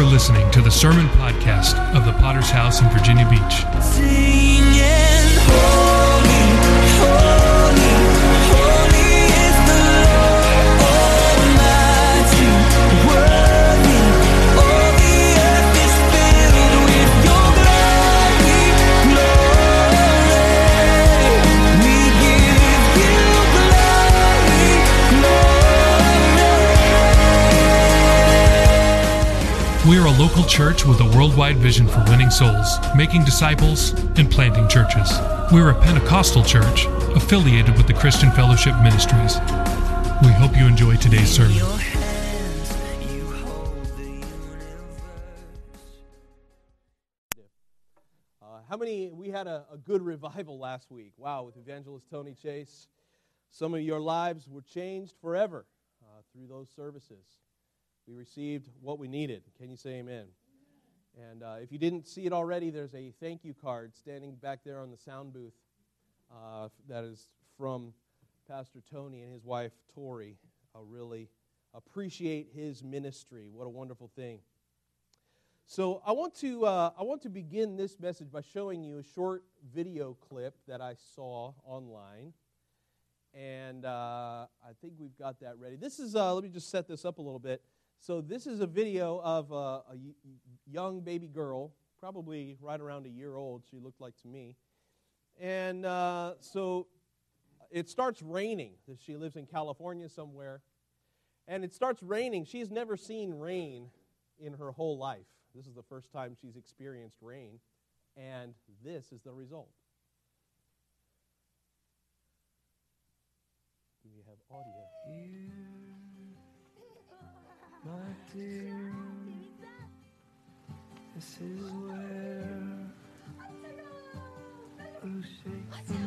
for listening to the sermon podcast of the Potter's House in Virginia Beach. We are a local church with a worldwide vision for winning souls, making disciples, and planting churches. We're a Pentecostal church affiliated with the Christian Fellowship Ministries. We hope you enjoy today's sermon. Your hands, You hold the universe. Uh, how many, we had a, a good revival last week. Wow, with evangelist Tony Chase. Some of your lives were changed forever uh, through those services. We received what we needed. Can you say amen? And uh, if you didn't see it already, there's a thank you card standing back there on the sound booth uh, that is from Pastor Tony and his wife Tori. I really appreciate his ministry. What a wonderful thing. So I want to uh, I want to begin this message by showing you a short video clip that I saw online, and uh, I think we've got that ready. This is uh, let me just set this up a little bit. So this is a video of a, a young baby girl, probably right around a year old. She looked like to me, and uh, so it starts raining. She lives in California somewhere, and it starts raining. She's never seen rain in her whole life. This is the first time she's experienced rain, and this is the result. Do we have audio? My dear, this is where you shake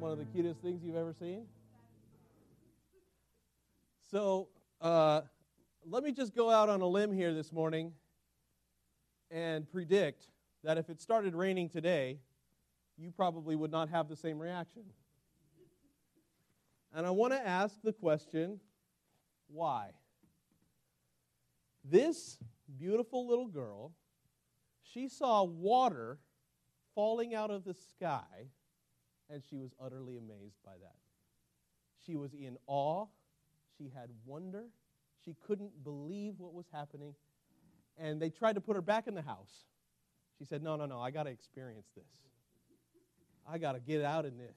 one of the cutest things you've ever seen? So, uh, let me just go out on a limb here this morning and predict that if it started raining today, you probably would not have the same reaction. And I want to ask the question why? This beautiful little girl, she saw water falling out of the sky, and she was utterly amazed by that. She was in awe. She had wonder. She couldn't believe what was happening. And they tried to put her back in the house. She said, No, no, no, I got to experience this. I got to get out in this.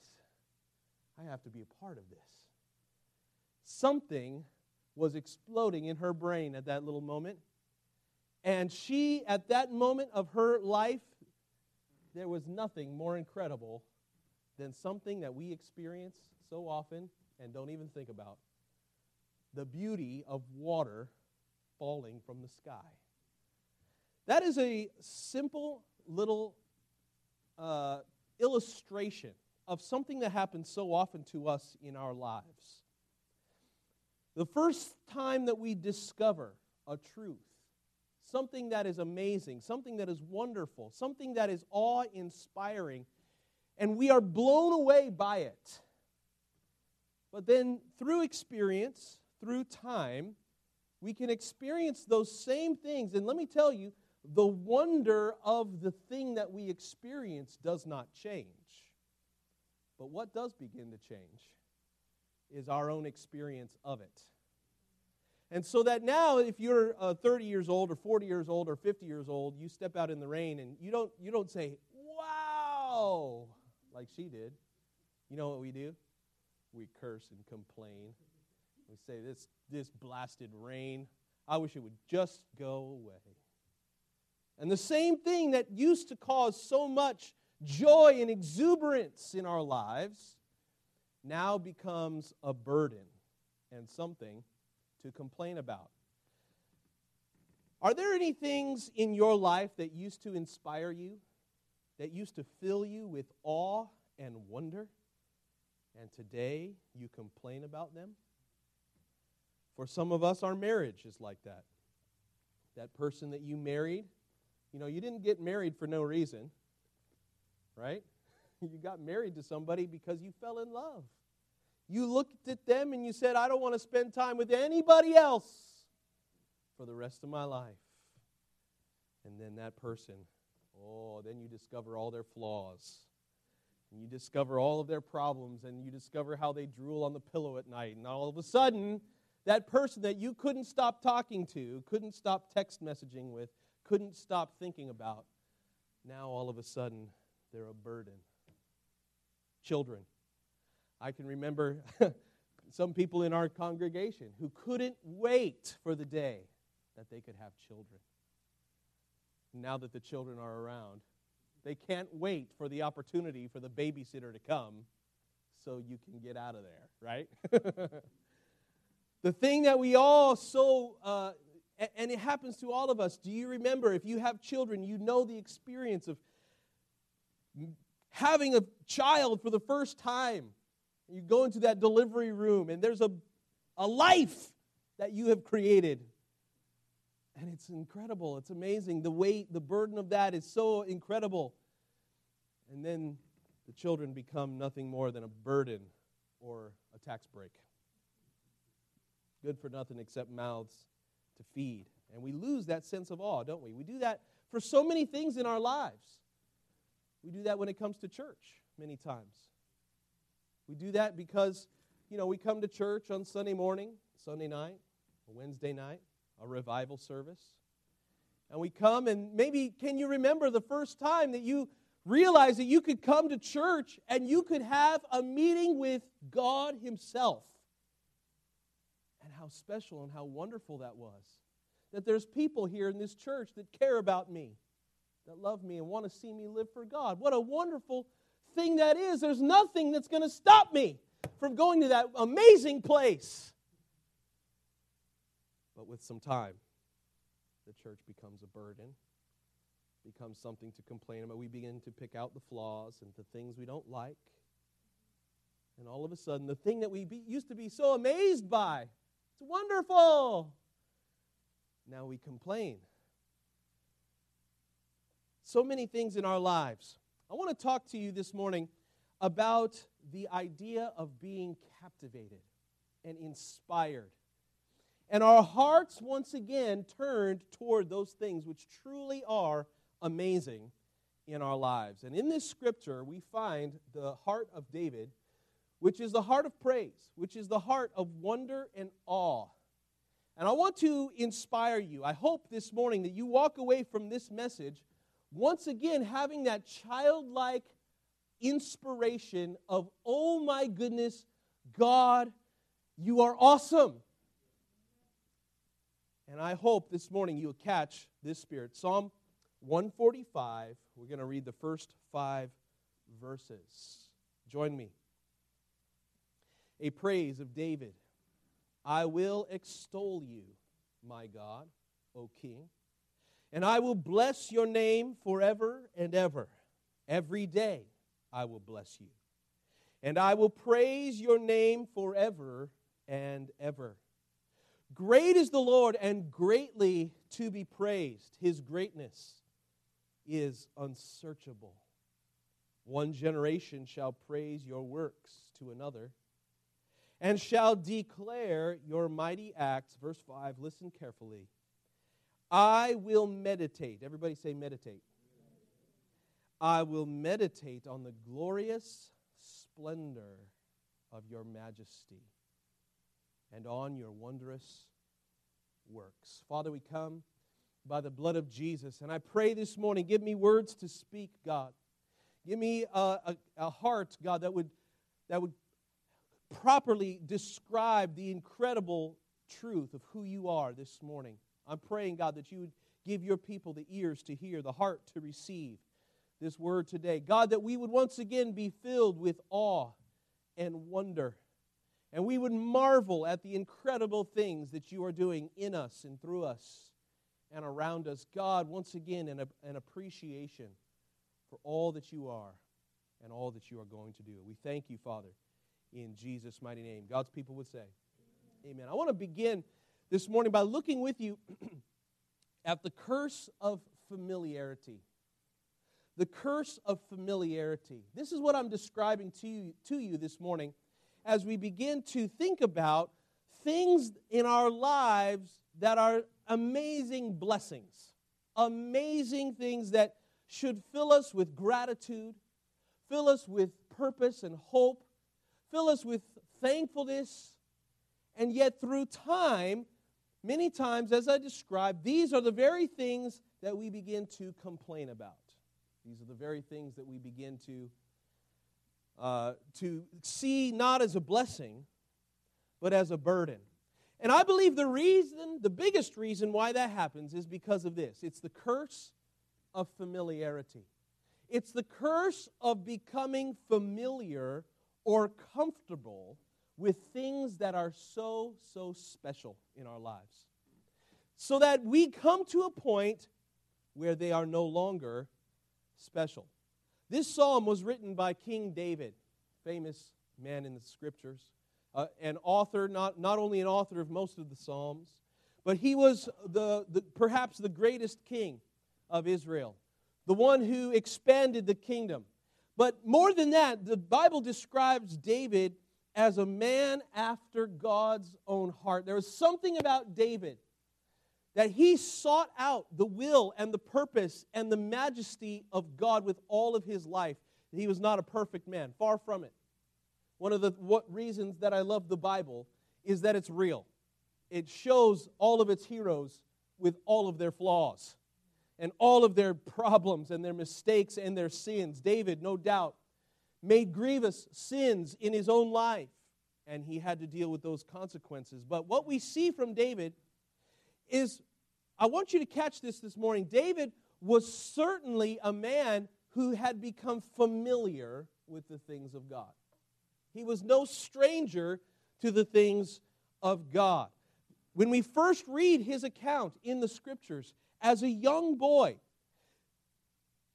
I have to be a part of this. Something was exploding in her brain at that little moment. And she, at that moment of her life, there was nothing more incredible than something that we experience so often and don't even think about the beauty of water falling from the sky. That is a simple little uh, illustration of something that happens so often to us in our lives. The first time that we discover a truth, something that is amazing, something that is wonderful, something that is awe inspiring, and we are blown away by it. But then, through experience, through time, we can experience those same things. And let me tell you, the wonder of the thing that we experience does not change. But what does begin to change is our own experience of it. And so that now, if you're uh, 30 years old or 40 years old or 50 years old, you step out in the rain and you don't, you don't say, wow, like she did. You know what we do? We curse and complain. We say, this, this blasted rain, I wish it would just go away. And the same thing that used to cause so much joy and exuberance in our lives now becomes a burden and something to complain about. Are there any things in your life that used to inspire you, that used to fill you with awe and wonder, and today you complain about them? For some of us, our marriage is like that. That person that you married, you know, you didn't get married for no reason, right? You got married to somebody because you fell in love. You looked at them and you said, I don't want to spend time with anybody else for the rest of my life. And then that person, oh, then you discover all their flaws. And you discover all of their problems, and you discover how they drool on the pillow at night. And all of a sudden, that person that you couldn't stop talking to, couldn't stop text messaging with, couldn't stop thinking about, now all of a sudden, they're a burden. Children. I can remember some people in our congregation who couldn't wait for the day that they could have children. Now that the children are around, they can't wait for the opportunity for the babysitter to come so you can get out of there, right? the thing that we all so, uh, and it happens to all of us. Do you remember if you have children, you know the experience of having a child for the first time. You go into that delivery room, and there's a, a life that you have created. And it's incredible. It's amazing. The weight, the burden of that is so incredible. And then the children become nothing more than a burden or a tax break. Good for nothing except mouths to feed. And we lose that sense of awe, don't we? We do that for so many things in our lives. We do that when it comes to church many times. We do that because, you know, we come to church on Sunday morning, Sunday night, Wednesday night, a revival service. And we come, and maybe can you remember the first time that you realized that you could come to church and you could have a meeting with God Himself? And how special and how wonderful that was. That there's people here in this church that care about me that love me and want to see me live for God. What a wonderful thing that is. There's nothing that's going to stop me from going to that amazing place. But with some time, the church becomes a burden, becomes something to complain about. We begin to pick out the flaws and the things we don't like. And all of a sudden, the thing that we be, used to be so amazed by, it's wonderful. Now we complain so many things in our lives. I want to talk to you this morning about the idea of being captivated and inspired. And our hearts once again turned toward those things which truly are amazing in our lives. And in this scripture, we find the heart of David, which is the heart of praise, which is the heart of wonder and awe. And I want to inspire you. I hope this morning that you walk away from this message once again having that childlike inspiration of, oh my goodness, God, you are awesome. And I hope this morning you'll catch this spirit. Psalm 145, we're going to read the first five verses. Join me. A praise of David. I will extol you, my God, O King, and I will bless your name forever and ever. Every day I will bless you, and I will praise your name forever and ever. Great is the Lord and greatly to be praised. His greatness is unsearchable. One generation shall praise your works to another and shall declare your mighty acts. Verse 5, listen carefully. I will meditate. Everybody say, meditate. I will meditate on the glorious splendor of your majesty and on your wondrous works. Father, we come by the blood of Jesus, and I pray this morning, give me words to speak, God. Give me a, a, a heart, God, that would, that would properly describe the incredible truth of who you are this morning. I'm praying, God, that you would give your people the ears to hear, the heart to receive this word today. God, that we would once again be filled with awe and wonder. And we would marvel at the incredible things that you are doing in us and through us and around us. God, once again, an, an appreciation for all that you are and all that you are going to do. We thank you, Father, in Jesus' mighty name. God's people would say, Amen. I want to begin this morning by looking with you at the curse of familiarity. The curse of familiarity. This is what I'm describing to you, to you this morning as we begin to think about things in our lives that are amazing blessings, amazing things that should fill us with gratitude, fill us with purpose and hope, fill us with thankfulness, and yet through time, many times, as I described, these are the very things that we begin to complain about. These are the very things that we begin to uh, to see not as a blessing, but as a burden. And I believe the reason, the biggest reason why that happens is because of this it's the curse of familiarity. It's the curse of becoming familiar or comfortable with things that are so, so special in our lives. So that we come to a point where they are no longer special. This psalm was written by King David, famous man in the scriptures, uh, an author, not, not only an author of most of the psalms, but he was the, the, perhaps the greatest king of Israel, the one who expanded the kingdom. But more than that, the Bible describes David as a man after God's own heart. There was something about David that he sought out the will and the purpose and the majesty of God with all of his life. He was not a perfect man, far from it. One of the what reasons that I love the Bible is that it's real. It shows all of its heroes with all of their flaws and all of their problems and their mistakes and their sins. David, no doubt, made grievous sins in his own life, and he had to deal with those consequences. But what we see from David is I want you to catch this this morning. David was certainly a man who had become familiar with the things of God. He was no stranger to the things of God. When we first read his account in the scriptures, as a young boy,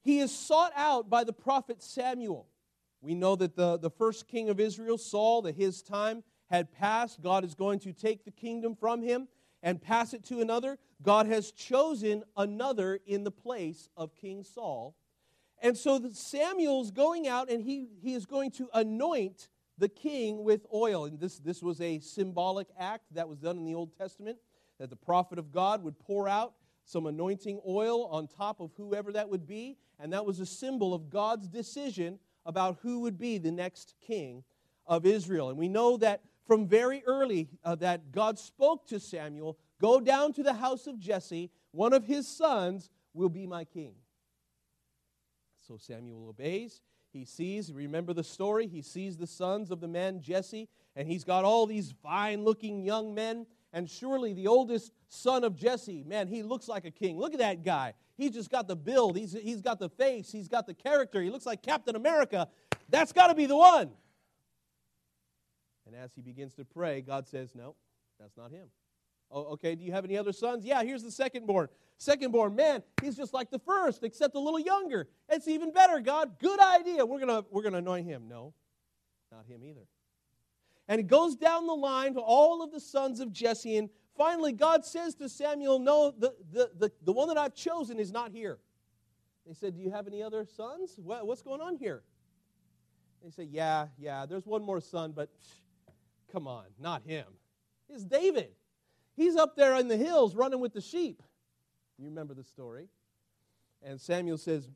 he is sought out by the prophet Samuel. We know that the, the first king of Israel, Saul, that his time had passed. God is going to take the kingdom from him and pass it to another. God has chosen another in the place of King Saul. And so Samuel's going out and he, he is going to anoint the king with oil. And this, this was a symbolic act that was done in the Old Testament that the prophet of God would pour out some anointing oil on top of whoever that would be. And that was a symbol of God's decision about who would be the next king of Israel. And we know that from very early uh, that God spoke to Samuel Go down to the house of Jesse, one of his sons will be my king. So Samuel obeys. he sees, remember the story? He sees the sons of the man Jesse, and he's got all these fine looking young men. And surely the oldest son of Jesse, man, he looks like a king. Look at that guy. He's just got the build, he's, he's got the face, he's got the character. He looks like Captain America. That's got to be the one. And as he begins to pray, God says, No, that's not him. Oh, okay, do you have any other sons? Yeah, here's the second born. Second born, man, he's just like the first, except a little younger. It's even better, God. Good idea. We're gonna we're gonna anoint him. No, not him either. And it goes down the line to all of the sons of Jesse, and finally God says to Samuel, No, the, the, the, the one that I've chosen is not here. They said, Do you have any other sons? What, what's going on here? They said, Yeah, yeah, there's one more son, but psh, come on, not him. It's David. He's up there in the hills running with the sheep. You remember the story. And Samuel says,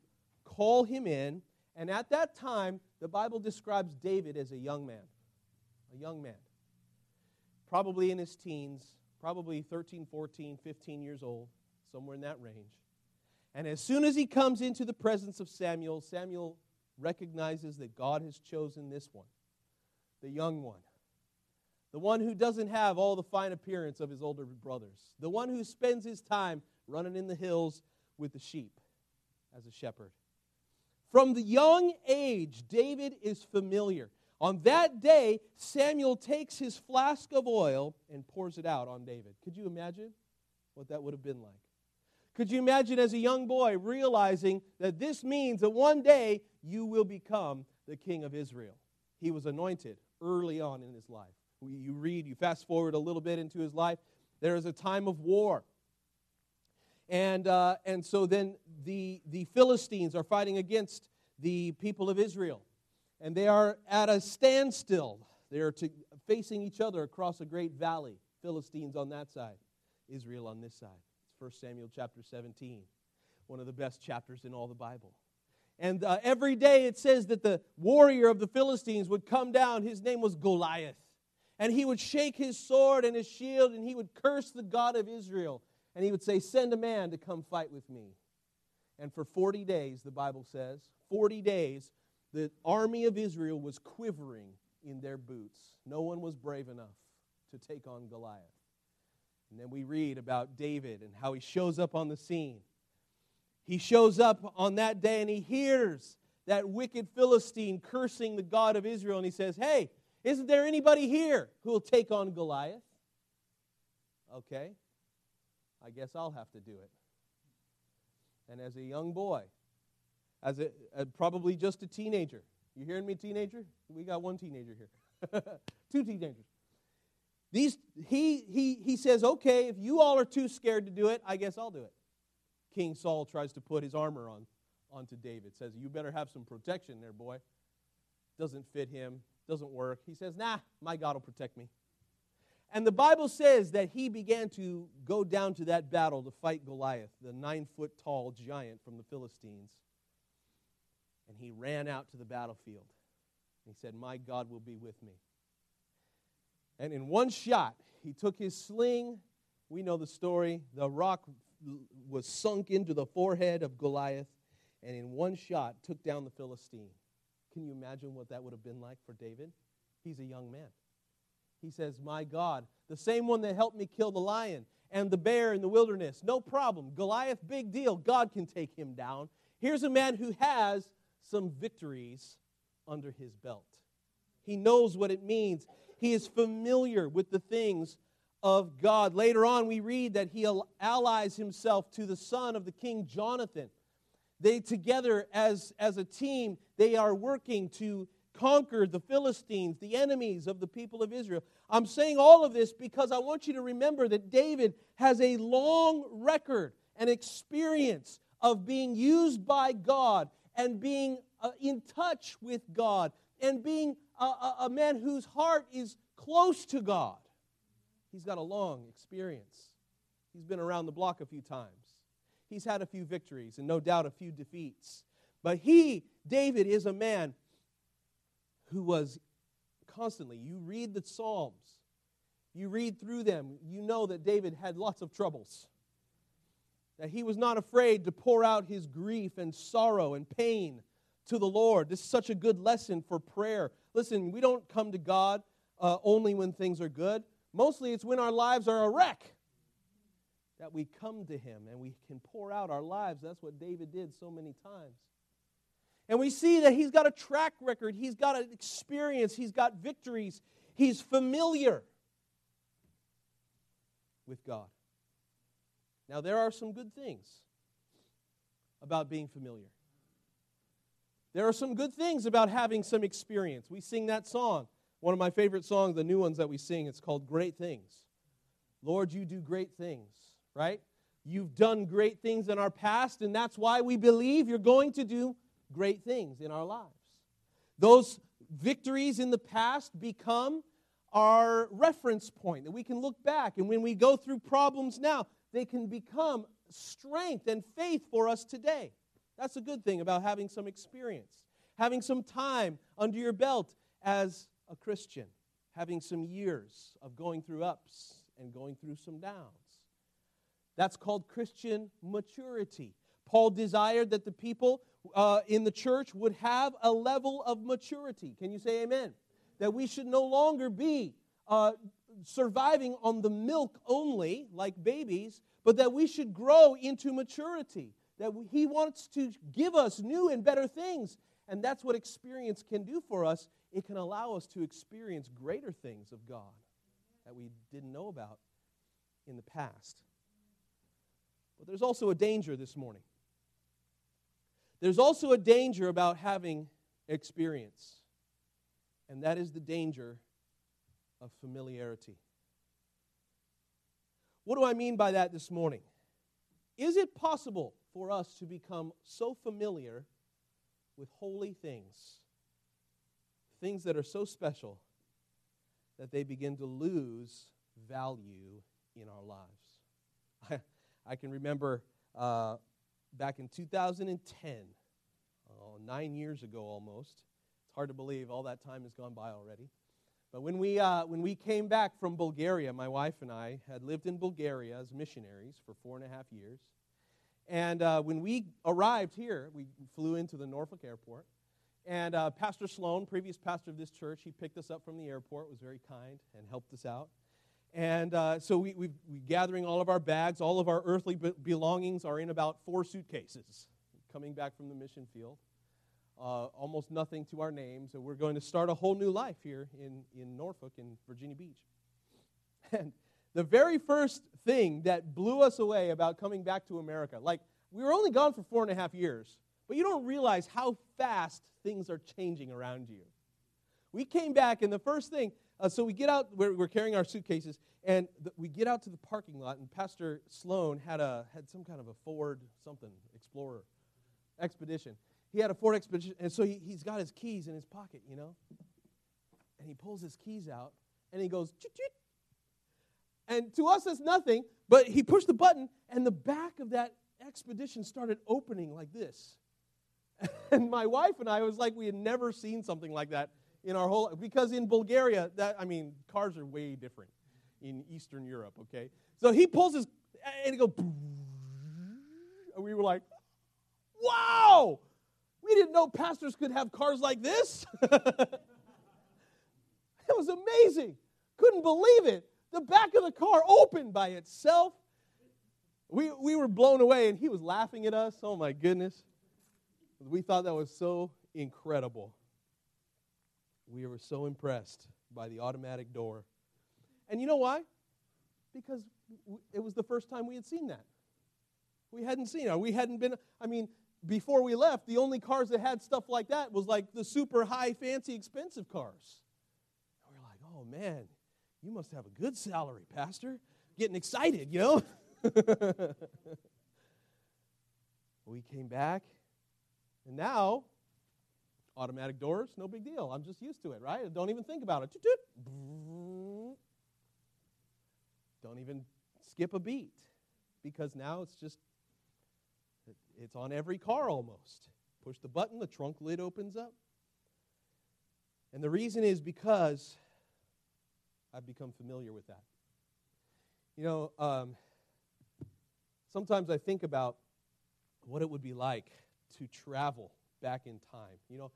Call him in. And at that time, the Bible describes David as a young man. A young man. Probably in his teens, probably 13, 14, 15 years old, somewhere in that range. And as soon as he comes into the presence of Samuel, Samuel recognizes that God has chosen this one, the young one the one who doesn't have all the fine appearance of his older brothers, the one who spends his time running in the hills with the sheep as a shepherd. From the young age, David is familiar. On that day, Samuel takes his flask of oil and pours it out on David. Could you imagine what that would have been like? Could you imagine as a young boy realizing that this means that one day you will become the king of Israel? He was anointed early on in his life you read, you fast forward a little bit into his life, there is a time of war. And, uh, and so then the, the Philistines are fighting against the people of Israel. And they are at a standstill. They are to, facing each other across a great valley. Philistines on that side, Israel on this side. It's 1 Samuel chapter 17, one of the best chapters in all the Bible. And uh, every day it says that the warrior of the Philistines would come down. His name was Goliath and he would shake his sword and his shield and he would curse the God of Israel. And he would say, Send a man to come fight with me. And for 40 days, the Bible says, 40 days, the army of Israel was quivering in their boots. No one was brave enough to take on Goliath. And then we read about David and how he shows up on the scene. He shows up on that day and he hears that wicked Philistine cursing the God of Israel. And he says, Hey, isn't there anybody here who will take on Goliath? Okay, I guess I'll have to do it. And as a young boy, as a, a probably just a teenager, you hearing me, teenager? We got one teenager here, two teenagers. These, he, he, he says, okay, if you all are too scared to do it, I guess I'll do it. King Saul tries to put his armor on onto David. Says, you better have some protection there, boy. Doesn't fit him doesn't work. He says, Nah, my God will protect me. And the Bible says that he began to go down to that battle to fight Goliath, the nine foot tall giant from the Philistines. And he ran out to the battlefield. He said, My God will be with me. And in one shot, he took his sling. We know the story. The rock was sunk into the forehead of Goliath, and in one shot, took down the Philistine. Can you imagine what that would have been like for David? He's a young man. He says, My God, the same one that helped me kill the lion and the bear in the wilderness, no problem. Goliath, big deal. God can take him down. Here's a man who has some victories under his belt. He knows what it means. He is familiar with the things of God. Later on, we read that he allies himself to the son of the king Jonathan. They together as, as a team, they are working to conquer the Philistines, the enemies of the people of Israel. I'm saying all of this because I want you to remember that David has a long record and experience of being used by God and being uh, in touch with God and being a, a, a man whose heart is close to God. He's got a long experience. He's been around the block a few times he's had a few victories and no doubt a few defeats. But he, David, is a man who was constantly, you read the Psalms, you read through them, you know that David had lots of troubles. That he was not afraid to pour out his grief and sorrow and pain to the Lord. This is such a good lesson for prayer. Listen, we don't come to God uh, only when things are good. Mostly it's when our lives are a wreck that we come to Him and we can pour out our lives. That's what David did so many times. And we see that he's got a track record, he's got an experience, he's got victories, he's familiar with God. Now, there are some good things about being familiar. There are some good things about having some experience. We sing that song, one of my favorite songs, the new ones that we sing. It's called Great Things. Lord, you do great things, right? You've done great things in our past, and that's why we believe you're going to do great things in our lives. Those victories in the past become our reference point that we can look back, and when we go through problems now, they can become strength and faith for us today. That's a good thing about having some experience, having some time under your belt as a Christian, having some years of going through ups and going through some downs. That's called Christian maturity. Paul desired that the people uh, in the church would have a level of maturity. Can you say amen? That we should no longer be uh, surviving on the milk only, like babies, but that we should grow into maturity. That he wants to give us new and better things. And that's what experience can do for us. It can allow us to experience greater things of God that we didn't know about in the past. But there's also a danger this morning. There's also a danger about having experience, and that is the danger of familiarity. What do I mean by that this morning? Is it possible for us to become so familiar with holy things, things that are so special, that they begin to lose value in our lives? I can remember uh, back in 2010, oh, nine years ago almost. It's hard to believe all that time has gone by already. But when we, uh, when we came back from Bulgaria, my wife and I had lived in Bulgaria as missionaries for four and a half years. And uh, when we arrived here, we flew into the Norfolk airport. And uh, Pastor Sloan, previous pastor of this church, he picked us up from the airport, was very kind, and helped us out. And uh, so we, we, we gathering all of our bags, all of our earthly be- belongings are in about four suitcases coming back from the mission field. Uh, almost nothing to our names, and we're going to start a whole new life here in, in Norfolk in Virginia Beach. And the very first thing that blew us away about coming back to America, like we were only gone for four and a half years, but you don't realize how fast things are changing around you. We came back, and the first thing, uh, so we get out, we're, we're carrying our suitcases, and we get out to the parking lot, and Pastor Sloan had, a, had some kind of a Ford something, Explorer, Expedition. He had a Ford Expedition, and so he, he's got his keys in his pocket, you know? And he pulls his keys out, and he goes, chit, chit. And to us, it's nothing, but he pushed the button, and the back of that Expedition started opening like this. And my wife and I was like, we had never seen something like that in our whole because in Bulgaria, that I mean, cars are way different in Eastern Europe. Okay, so he pulls his and he goes, and we were like, "Wow, we didn't know pastors could have cars like this." it was amazing. Couldn't believe it. The back of the car opened by itself. We, we were blown away, and he was laughing at us. Oh my goodness. We thought that was so incredible. We were so impressed by the automatic door. And you know why? Because it was the first time we had seen that. We hadn't seen it. We hadn't been, I mean, before we left, the only cars that had stuff like that was like the super high, fancy, expensive cars. And we were like, oh man, you must have a good salary, Pastor. Getting excited, you know? we came back, and now automatic doors, no big deal. I'm just used to it, right? Don't even think about it. Don't even skip a beat because now it's just it's on every car almost. Push the button, the trunk lid opens up. And the reason is because I've become familiar with that. You know, um, sometimes I think about what it would be like to travel back in time. You know,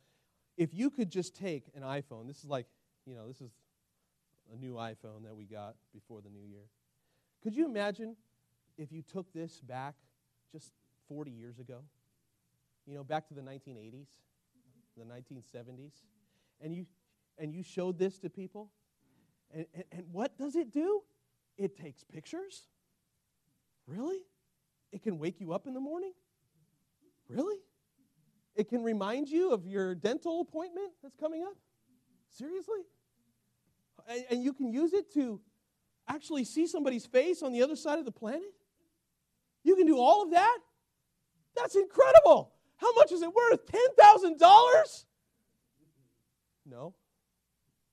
if you could just take an iPhone, this is like, you know, this is a new iPhone that we got before the new year. Could you imagine if you took this back just 40 years ago? You know, back to the 1980s, the 1970s, and you and you showed this to people? And, and, and what does it do? It takes pictures. Really? It can wake you up in the morning? Really? It can remind you of your dental appointment that's coming up? Seriously? And, and you can use it to actually see somebody's face on the other side of the planet? You can do all of that? That's incredible. How much is it worth? $10,000? No.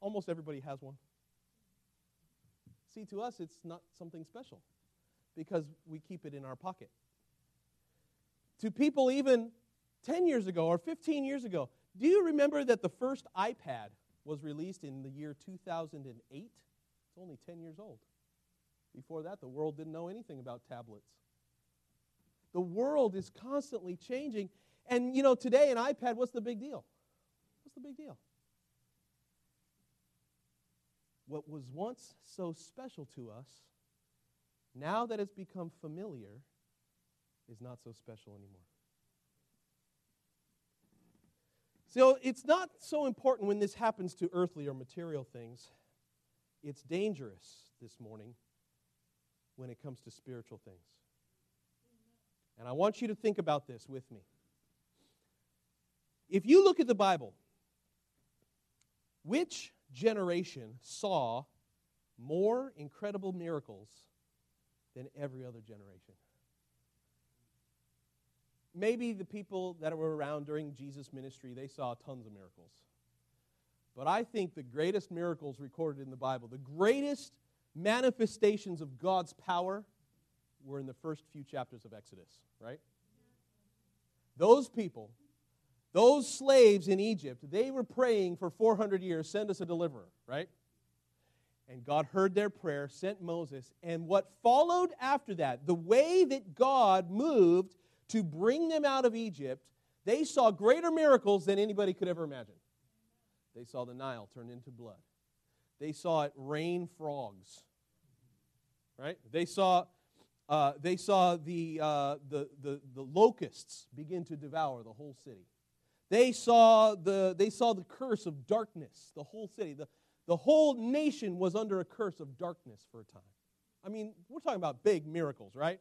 Almost everybody has one. See, to us, it's not something special because we keep it in our pocket. To people even 10 years ago or 15 years ago, do you remember that the first iPad was released in the year 2008? It's only 10 years old. Before that, the world didn't know anything about tablets. The world is constantly changing. And, you know, today an iPad, what's the big deal? What's the big deal? What was once so special to us, now that it's become familiar, is not so special anymore. So it's not so important when this happens to earthly or material things. It's dangerous this morning when it comes to spiritual things. And I want you to think about this with me. If you look at the Bible, which generation saw more incredible miracles than every other generation? Maybe the people that were around during Jesus' ministry, they saw tons of miracles. But I think the greatest miracles recorded in the Bible, the greatest manifestations of God's power were in the first few chapters of Exodus, right? Those people, those slaves in Egypt, they were praying for 400 years, send us a deliverer, right? And God heard their prayer, sent Moses, and what followed after that, the way that God moved to bring them out of Egypt, they saw greater miracles than anybody could ever imagine. They saw the Nile turn into blood. They saw it rain frogs. Right? They saw, uh, they saw the, uh, the, the, the locusts begin to devour the whole city. They saw the, they saw the curse of darkness, the whole city. The, the whole nation was under a curse of darkness for a time. I mean, we're talking about big miracles, right?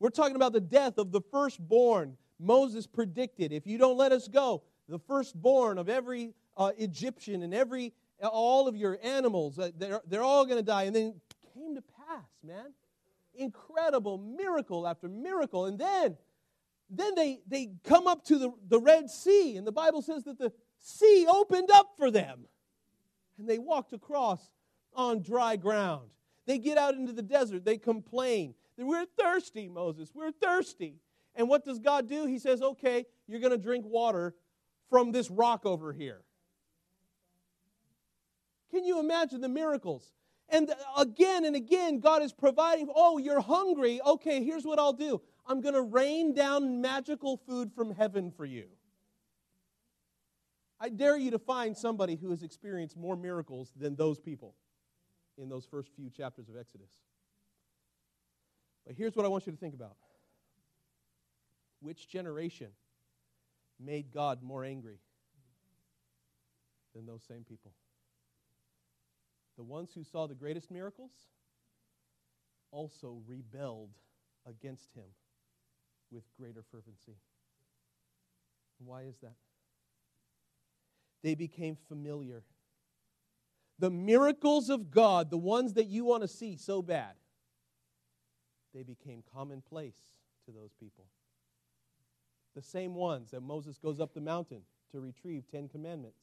We're talking about the death of the firstborn. Moses predicted, if you don't let us go, the firstborn of every uh, Egyptian and every all of your animals, uh, they're, they're all going to die. And then came to pass, man. Incredible miracle after miracle. And then, then they, they come up to the, the Red Sea, and the Bible says that the sea opened up for them. And they walked across on dry ground. They get out into the desert, they complain. We're thirsty, Moses. We're thirsty. And what does God do? He says, okay, you're going to drink water from this rock over here. Can you imagine the miracles? And again and again, God is providing. Oh, you're hungry. Okay, here's what I'll do I'm going to rain down magical food from heaven for you. I dare you to find somebody who has experienced more miracles than those people in those first few chapters of Exodus. But here's what I want you to think about which generation made God more angry than those same people? The ones who saw the greatest miracles also rebelled against him with greater fervency. Why is that? They became familiar. The miracles of God, the ones that you want to see so bad, they became commonplace to those people. The same ones that Moses goes up the mountain to retrieve Ten Commandments.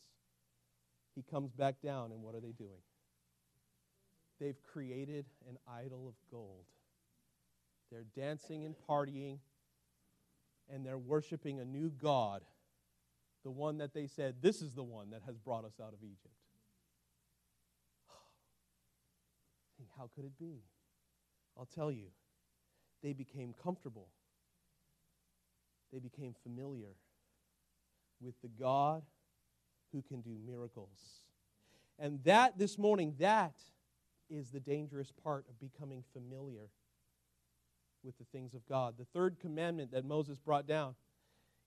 He comes back down, and what are they doing? They've created an idol of gold. They're dancing and partying, and they're worshiping a new God, the one that they said, This is the one that has brought us out of Egypt. How could it be? I'll tell you. They became comfortable, they became familiar. with the God who can do miracles. And that this morning, that is the dangerous part of becoming familiar with the things of God. The third commandment that Moses brought down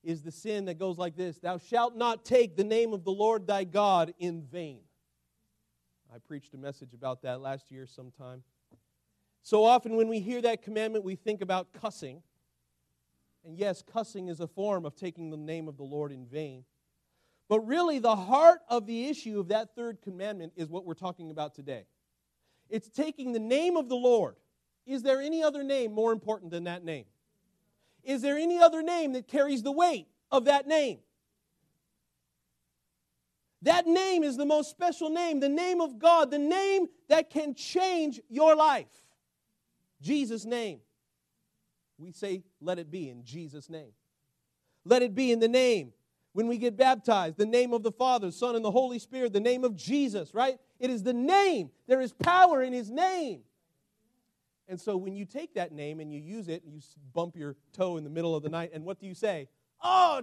is the sin that goes like this Thou shalt not take the name of the Lord thy God in vain. I preached a message about that last year sometime. So often, when we hear that commandment, we think about cussing. And yes, cussing is a form of taking the name of the Lord in vain. But really, the heart of the issue of that third commandment is what we're talking about today. It's taking the name of the Lord. Is there any other name more important than that name? Is there any other name that carries the weight of that name? That name is the most special name, the name of God, the name that can change your life. Jesus' name. We say, let it be in Jesus' name. Let it be in the name. When we get baptized, the name of the Father, Son, and the Holy Spirit, the name of Jesus, right? It is the name. There is power in His name. And so when you take that name and you use it, and you bump your toe in the middle of the night, and what do you say? Oh,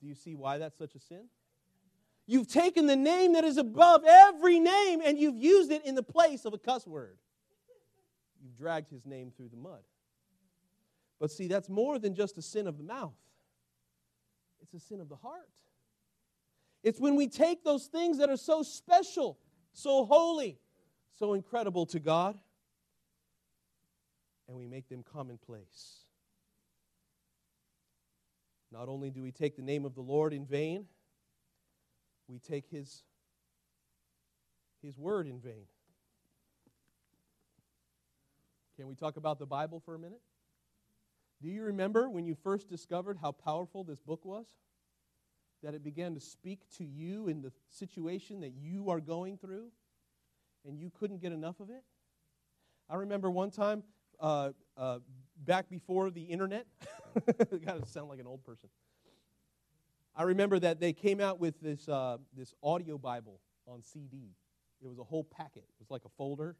do you see why that's such a sin? You've taken the name that is above every name and you've used it in the place of a cuss word. You've dragged his name through the mud. But see, that's more than just a sin of the mouth, it's a sin of the heart. It's when we take those things that are so special, so holy, so incredible to God, and we make them commonplace. Not only do we take the name of the Lord in vain, we take his, his word in vain. Can we talk about the Bible for a minute? Do you remember when you first discovered how powerful this book was? That it began to speak to you in the situation that you are going through and you couldn't get enough of it? I remember one time uh, uh, back before the internet, of sound like an old person. I remember that they came out with this, uh, this audio Bible on CD. It was a whole packet. It was like a folder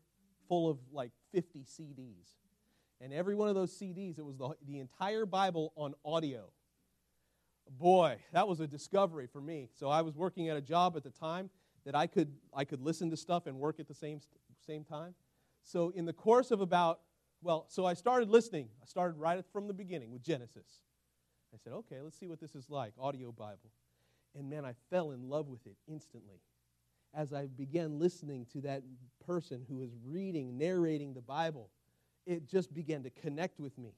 full of like 50 CDs. And every one of those CDs, it was the, the entire Bible on audio. Boy, that was a discovery for me. So I was working at a job at the time that I could, I could listen to stuff and work at the same, same time. So in the course of about, well, so I started listening. I started right from the beginning with Genesis. I said, okay, let's see what this is like, audio Bible. And man, I fell in love with it instantly. As I began listening to that person who was reading, narrating the Bible, it just began to connect with me.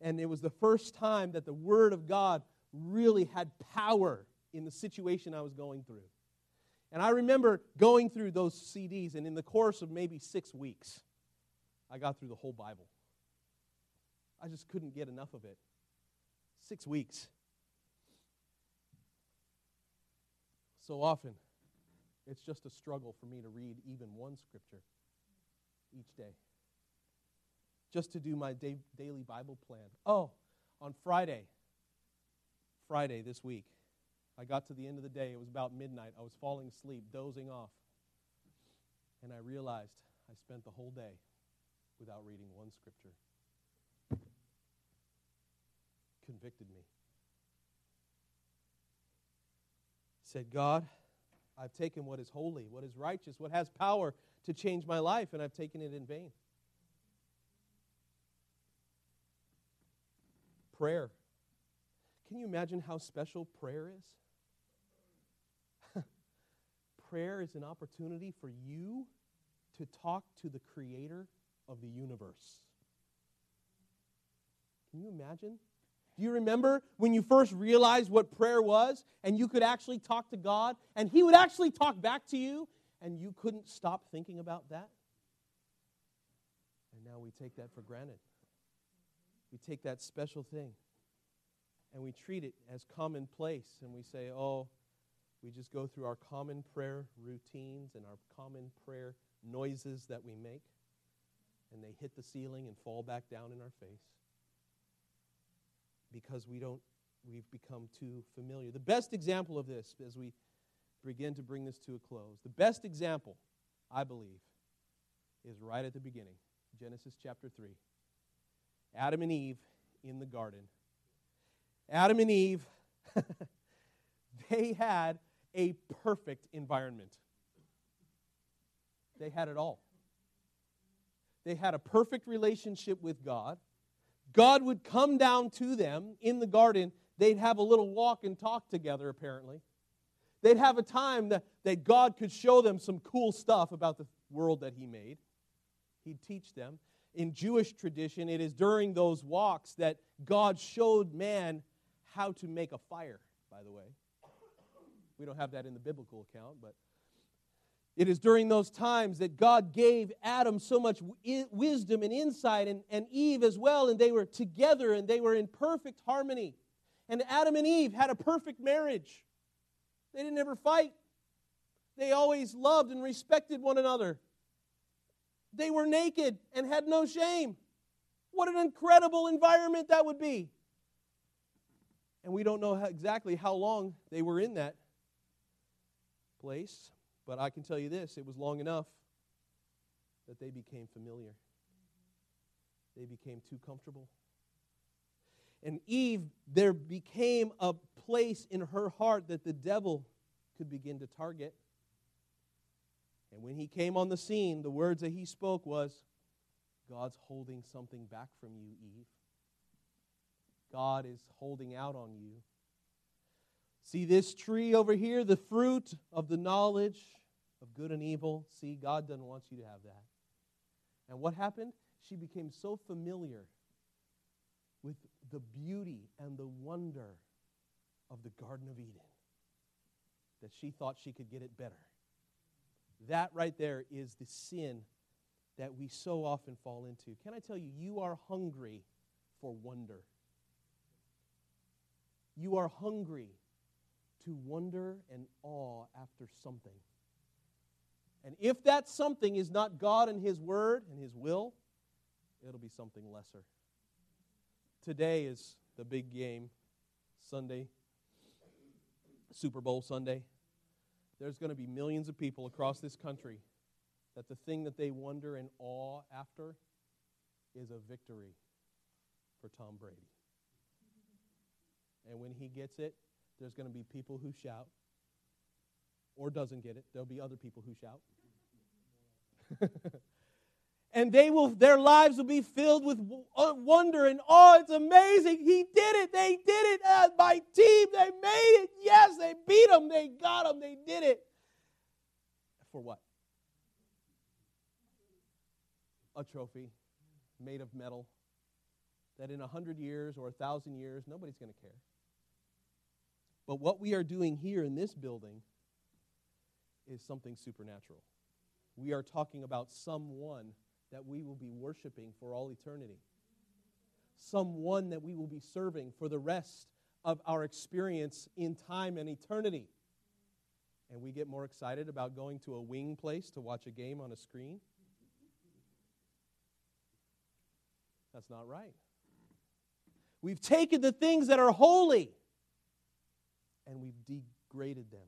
And it was the first time that the Word of God really had power in the situation I was going through. And I remember going through those CDs, and in the course of maybe six weeks, I got through the whole Bible. I just couldn't get enough of it. Six weeks. So often, it's just a struggle for me to read even one scripture each day. Just to do my daily Bible plan. Oh, on Friday, Friday this week, I got to the end of the day. It was about midnight. I was falling asleep, dozing off. And I realized I spent the whole day without reading one scripture. Convicted me. Said, God, I've taken what is holy, what is righteous, what has power to change my life, and I've taken it in vain. Prayer. Can you imagine how special prayer is? prayer is an opportunity for you to talk to the creator of the universe. Can you imagine? Do you remember when you first realized what prayer was and you could actually talk to God and He would actually talk back to you and you couldn't stop thinking about that? And now we take that for granted. We take that special thing and we treat it as commonplace and we say, oh, we just go through our common prayer routines and our common prayer noises that we make, and they hit the ceiling and fall back down in our face because we don't we've become too familiar. The best example of this as we begin to bring this to a close. The best example, I believe, is right at the beginning. Genesis chapter 3. Adam and Eve in the garden. Adam and Eve, they had a perfect environment. They had it all. They had a perfect relationship with God. God would come down to them in the garden. They'd have a little walk and talk together, apparently. They'd have a time that, that God could show them some cool stuff about the world that He made. He'd teach them. In Jewish tradition, it is during those walks that God showed man how to make a fire, by the way. We don't have that in the biblical account, but it is during those times that God gave Adam so much wisdom and insight, and, and Eve as well, and they were together and they were in perfect harmony. And Adam and Eve had a perfect marriage. They didn't ever fight, they always loved and respected one another. They were naked and had no shame. What an incredible environment that would be. And we don't know exactly how long they were in that place, but I can tell you this it was long enough that they became familiar. They became too comfortable. And Eve, there became a place in her heart that the devil could begin to target. And when he came on the scene, the words that he spoke was, God's holding something back from you, Eve. God is holding out on you. See this tree over here, the fruit of the knowledge of good and evil. See, God doesn't want you to have that. And what happened? She became so familiar with the beauty and the wonder of the Garden of Eden that she thought she could get it better. That right there is the sin that we so often fall into. Can I tell you, you are hungry for wonder. You are hungry to wonder and awe after something. And if that something is not God and His Word and His will, it'll be something lesser. Today is the big game, Sunday, Super Bowl Sunday. There's going to be millions of people across this country that the thing that they wonder and awe after is a victory for Tom Brady. And when he gets it, there's going to be people who shout or doesn't get it. There'll be other people who shout. and they will their lives will be filled with uh, wonder and awe. It's amazing. He did it. They did it. Uh, my team, they made it. Yes, they beat them. They got them. They did it. For what? A trophy made of metal that in a hundred years or a thousand years, nobody's going to care. But what we are doing here in this building is something supernatural. We are talking about someone that we will be worshiping for all eternity, someone that we will be serving for the rest of our experience in time and eternity. And we get more excited about going to a wing place to watch a game on a screen. That's not right. We've taken the things that are holy and we've degraded them.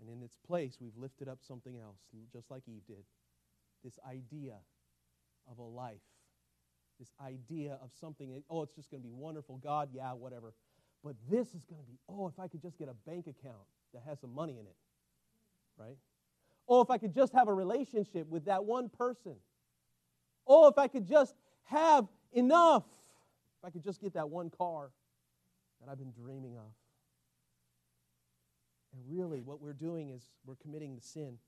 And in its place, we've lifted up something else, just like Eve did. This idea of a life, this idea of something, oh, it's just going to be wonderful. God, yeah, whatever. But this is going to be, oh, if I could just get a bank account that has some money in it, right? Oh, if I could just have a relationship with that one person. Oh, if I could just have enough. If I could just get that one car that I've been dreaming of. And really, what we're doing is we're committing the sin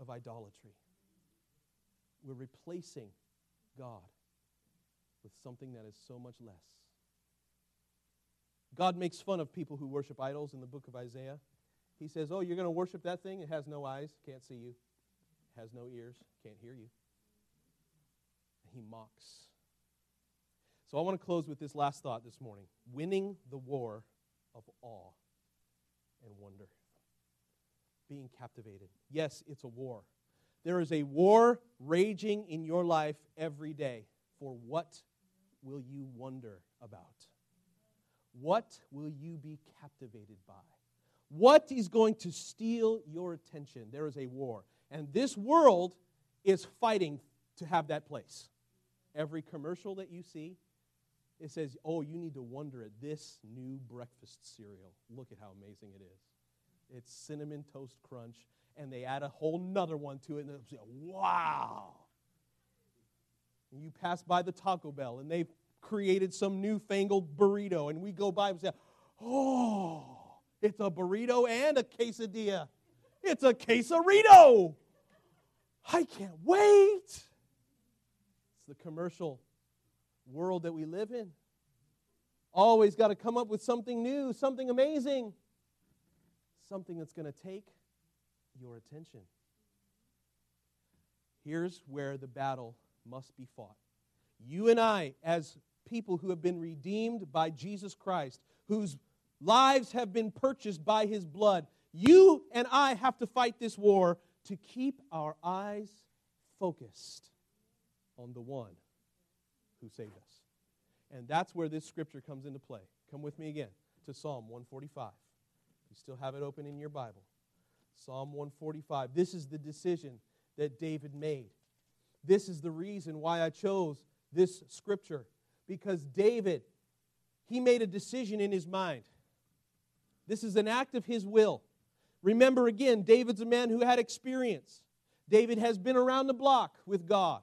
of idolatry. We're replacing God with something that is so much less. God makes fun of people who worship idols in the book of Isaiah. He says, Oh, you're going to worship that thing? It has no eyes, can't see you, it has no ears, can't hear you. And he mocks. So I want to close with this last thought this morning winning the war of awe and wonder. Being captivated. Yes, it's a war. There is a war raging in your life every day. For what will you wonder about? What will you be captivated by? What is going to steal your attention? There is a war. And this world is fighting to have that place. Every commercial that you see, it says, oh, you need to wonder at this new breakfast cereal. Look at how amazing it is. It's cinnamon toast crunch, and they add a whole nother one to it, and it's wow. And you pass by the Taco Bell, and they've created some newfangled burrito, and we go by and say, oh, it's a burrito and a quesadilla. It's a quesarito. I can't wait. It's the commercial world that we live in. Always got to come up with something new, something amazing, something that's going to take your attention. Here's where the battle must be fought. You and I, as people who have been redeemed by Jesus Christ, whose lives have been purchased by his blood, you and I have to fight this war to keep our eyes focused on the one who saved us. And that's where this scripture comes into play. Come with me again to Psalm 145. You still have it open in your Bible. Psalm 145. This is the decision that David made. This is the reason why I chose this scripture. Because David, he made a decision in his mind. This is an act of his will. Remember again, David's a man who had experience. David has been around the block with God.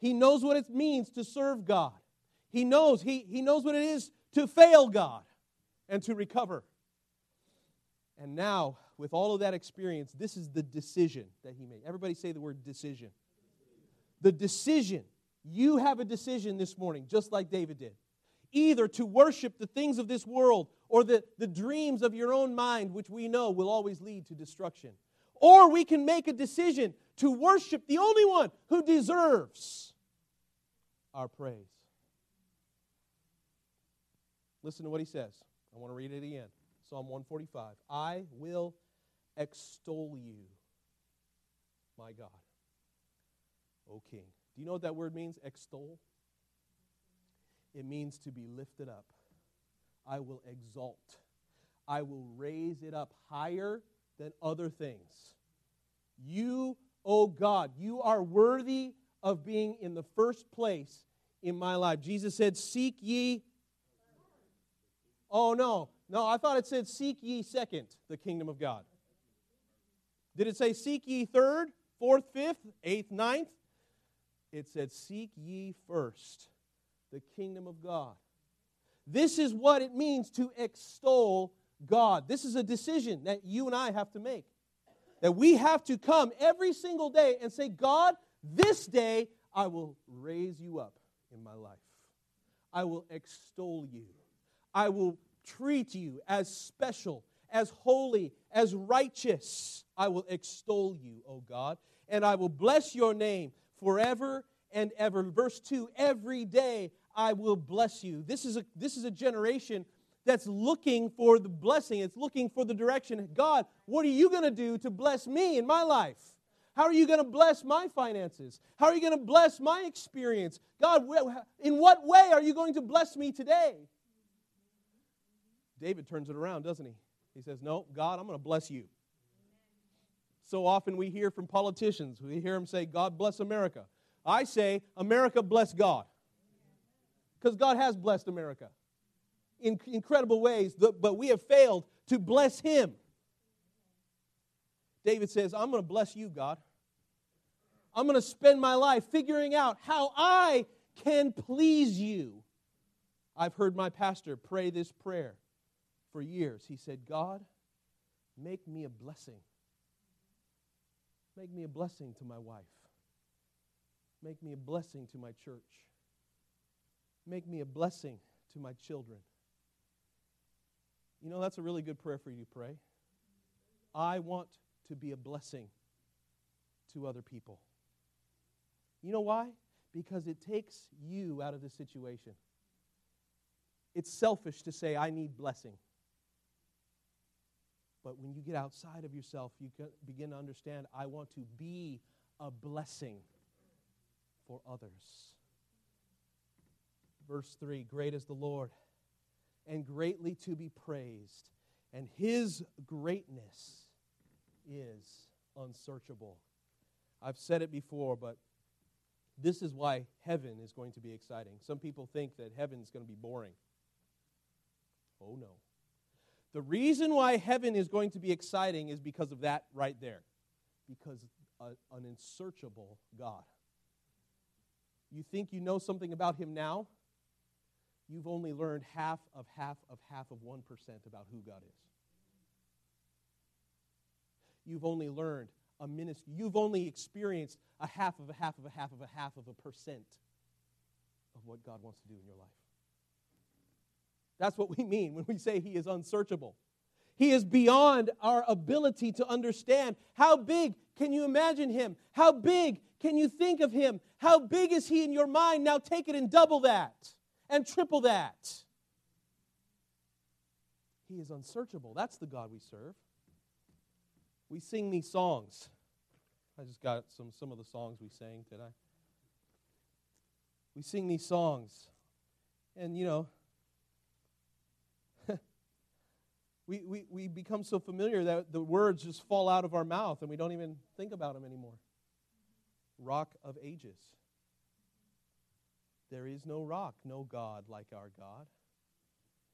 He knows what it means to serve God. He knows, he, he knows what it is to fail God and to recover. And now, with all of that experience, this is the decision that he made. Everybody say the word decision. The decision. You have a decision this morning, just like David did. Either to worship the things of this world or the, the dreams of your own mind, which we know will always lead to destruction. Or we can make a decision to worship the only one who deserves our praise. Listen to what he says. I want to read it again. Psalm 145. I will extol you, my God, O King. Do you know what that word means, extol? It means to be lifted up. I will exalt. I will raise it up higher than other things. You, O God, you are worthy of being in the first place in my life. Jesus said, Seek ye. Oh, no. No, I thought it said, Seek ye second the kingdom of God. Did it say, Seek ye third, fourth, fifth, eighth, ninth? It said, Seek ye first the kingdom of God. This is what it means to extol God. This is a decision that you and I have to make. That we have to come every single day and say, God, this day I will raise you up in my life. I will extol you. I will treat you as special, as holy, as righteous. I will extol you, O God, and I will bless your name forever and ever. Verse 2 Every day I will bless you. This is a, this is a generation that's looking for the blessing, it's looking for the direction. God, what are you going to do to bless me in my life? How are you going to bless my finances? How are you going to bless my experience? God, in what way are you going to bless me today? David turns it around, doesn't he? He says, No, God, I'm going to bless you. So often we hear from politicians, we hear them say, God bless America. I say, America bless God. Because God has blessed America in incredible ways, but we have failed to bless Him. David says, I'm going to bless you, God. I'm going to spend my life figuring out how I can please you. I've heard my pastor pray this prayer for years. He said, God, make me a blessing. Make me a blessing to my wife. Make me a blessing to my church. Make me a blessing to my children. You know, that's a really good prayer for you to pray. I want to be a blessing to other people. You know why? Because it takes you out of the situation. It's selfish to say, I need blessing. But when you get outside of yourself, you begin to understand, I want to be a blessing for others. Verse 3 Great is the Lord, and greatly to be praised, and his greatness is unsearchable. I've said it before, but This is why heaven is going to be exciting. Some people think that heaven is going to be boring. Oh, no. The reason why heaven is going to be exciting is because of that right there. Because a, an unsearchable God. You think you know something about him now? You've only learned half of half of half of 1% about who God is. You've only learned a ministry. You've only experienced a half of a half of a half of a half of a percent of what God wants to do in your life. That's what we mean when we say He is unsearchable. He is beyond our ability to understand. How big can you imagine Him? How big can you think of Him? How big is He in your mind? Now take it and double that and triple that. He is unsearchable. That's the God we serve. We sing these songs. I just got some, some of the songs we sang today. We sing these songs. And, you know, we, we, we become so familiar that the words just fall out of our mouth and we don't even think about them anymore. Rock of ages. There is no rock, no God like our God.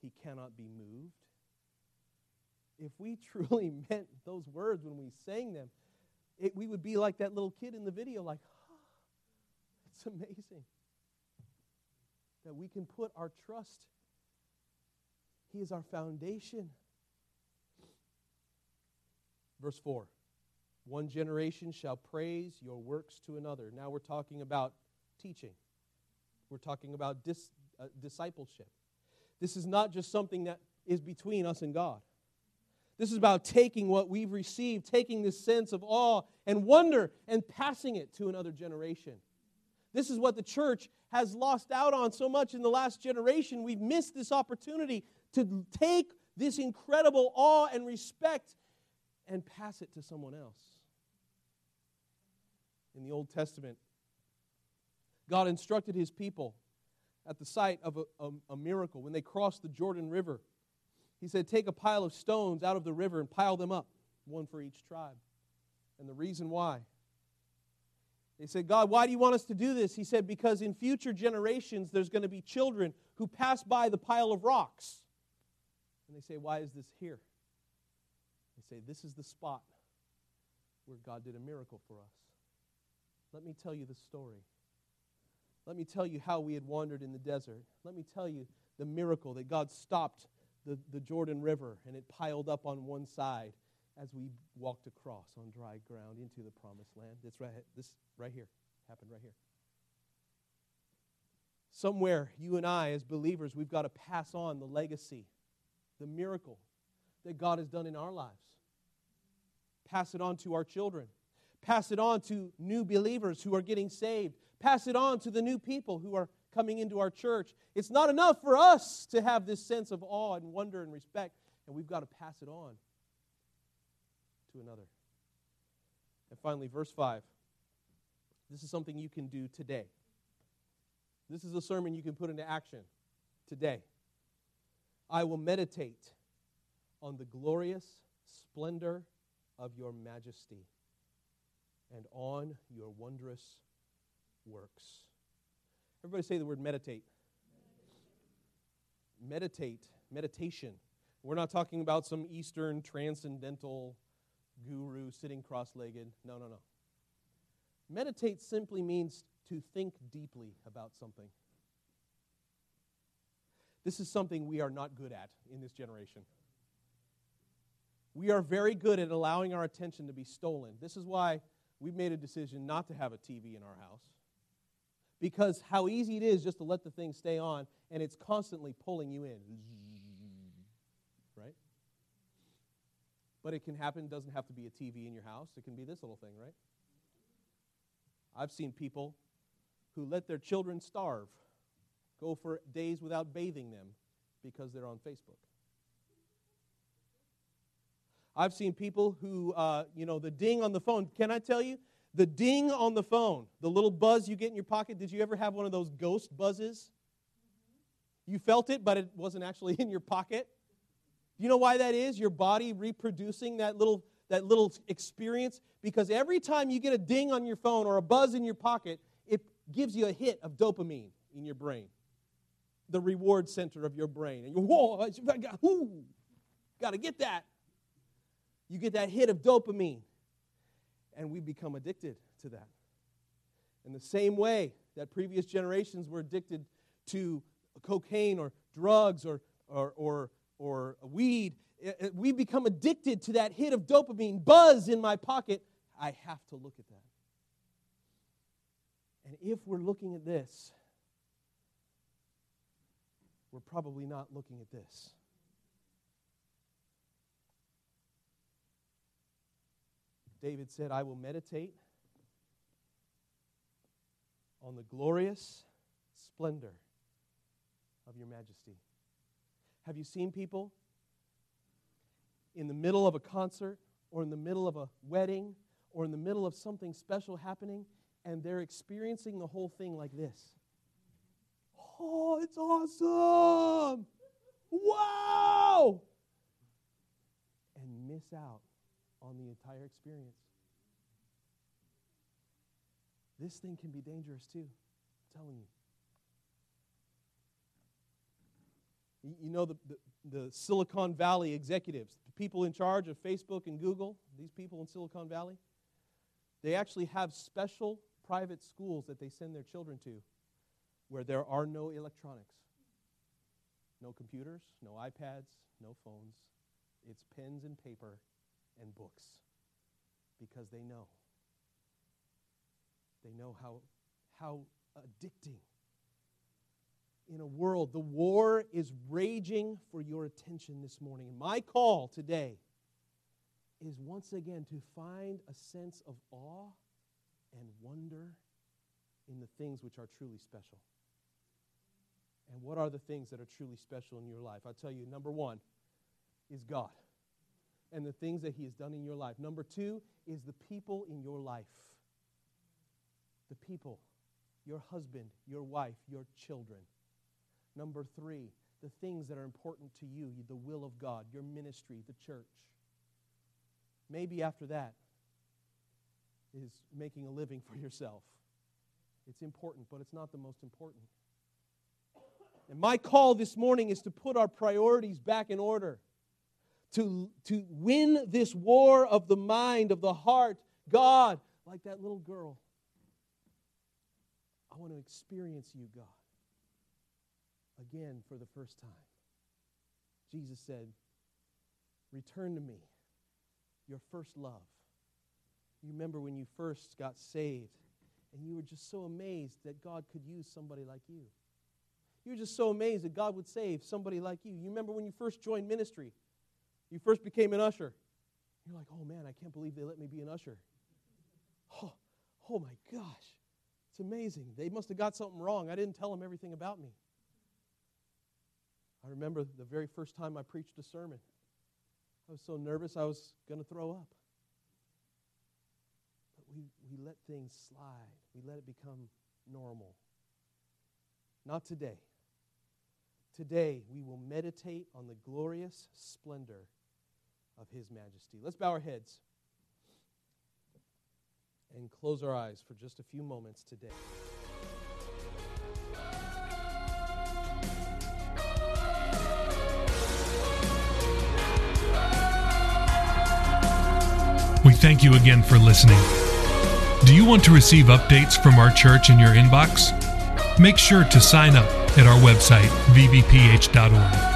He cannot be moved. If we truly meant those words when we sang them, it, we would be like that little kid in the video, like, oh, it's amazing that we can put our trust. He is our foundation. Verse 4 One generation shall praise your works to another. Now we're talking about teaching, we're talking about dis, uh, discipleship. This is not just something that is between us and God. This is about taking what we've received, taking this sense of awe and wonder, and passing it to another generation. This is what the church has lost out on so much in the last generation. We've missed this opportunity to take this incredible awe and respect and pass it to someone else. In the Old Testament, God instructed his people at the site of a, a, a, miracle when they crossed the Jordan River. He said, Take a pile of stones out of the river and pile them up, one for each tribe. And the reason why. They said, God, why do you want us to do this? He said, Because in future generations, there's going to be children who pass by the pile of rocks. And they say, Why is this here? They say, This is the spot where God did a miracle for us. Let me tell you the story. Let me tell you how we had wandered in the desert. Let me tell you the miracle that God stopped the, the Jordan River and it piled up on one side as we walked across on dry ground into the promised land. This right, this right here happened right here. Somewhere, you and I, as believers, we've got to pass on the legacy, the miracle that God has done in our lives. Pass it on to our children. Pass it on to new believers who are getting saved. Pass it on to the new people who are coming into our church. It's not enough for us to have this sense of awe and wonder and respect, and we've got to pass it on to another. And finally, verse 5. This is something you can do today. This is a sermon you can put into action today. I will meditate on the glorious splendor of your majesty and on your wondrous works. Everybody say the word meditate. Meditate, meditation. We're not talking about some Eastern transcendental guru sitting cross legged. No, no, no. Meditate simply means to think deeply about something. This is something we are not good at in this generation. We are very good at allowing our attention to be stolen. This is why we've made a decision not to have a TV in our house. Because how easy it is just to let the thing stay on, and it's constantly pulling you in. Right? But it can happen, doesn't have to be a TV in your house. It can be this little thing, right? I've seen people who let their children starve, go for days without bathing them because they're on Facebook. I've seen people who, uh, you know, the ding on the phone. Can I tell you? The ding on the phone, the little buzz you get in your pocket. Did you ever have one of those ghost buzzes? You felt it, but it wasn't actually in your pocket. You know why that is? Your body reproducing that little that little experience because every time you get a ding on your phone or a buzz in your pocket, it gives you a hit of dopamine in your brain, the reward center of your brain. And you whoa, got to get that. You get that hit of dopamine, and we become addicted to that. In the same way that previous generations were addicted to cocaine or drugs or, or, or, or weed, it- it- we become addicted to that hit of dopamine, buzz in my pocket. I have to look at that. And if we're looking at this, we're probably not looking at this. David said, I will meditate on the glorious splendor of your majesty. Have you seen people in the middle of a concert or in the middle of a wedding or in the middle of something special happening and they're experiencing the whole thing like this? Oh, it's awesome! Wow! And miss out on the entire experience. This thing can be dangerous too, I'm telling you. You- know, the, the, the Silicon Valley executives, the people in charge of Facebook and Google, these people in Silicon Valley, they actually have special private schools that they send their children to where there are no electronics. No computers, no iPads, no phones. It's pens and paper and books because they know. They know how, how addicting in a world, the war is raging for your attention this morning. And my call today is once again to find a sense of awe and wonder in the things which are truly special. And what are the things that are truly special in your life? I'll tell you, number one is God and the things that He has done in your life. Number two is the people in your life. The people, your husband, your wife, your children. Number three, the things that are important to you, the will of God, your ministry, the church. Maybe after that is making a living for yourself. It's important, but it's not the most important. And my call this morning is to put our priorities back in order, to, to win this war of the mind, of the heart. God, like that little girl, I want to experience you, God again for the first time. Jesus said, Return to me, your first love. You remember when you first got saved and you were just so amazed that God could use somebody like you. You were just so amazed that God would save somebody like you. You remember when you first joined ministry, you first became an usher. You're like, oh man, I can't believe they let me be an usher. Oh, oh my gosh, it's amazing. They must have got something wrong. I didn't tell them everything about me. I remember the very first time I preached a sermon. I was so nervous I was going to throw up. But we, we let things slide, we let it become normal. Not today. Today, we will meditate on the glorious splendor of His majesty. Let's bow our heads and close our eyes for just a few moments today. We thank you again for listening. Do you want to receive updates from our church in your inbox? Make sure to sign up at our website, vbph.org.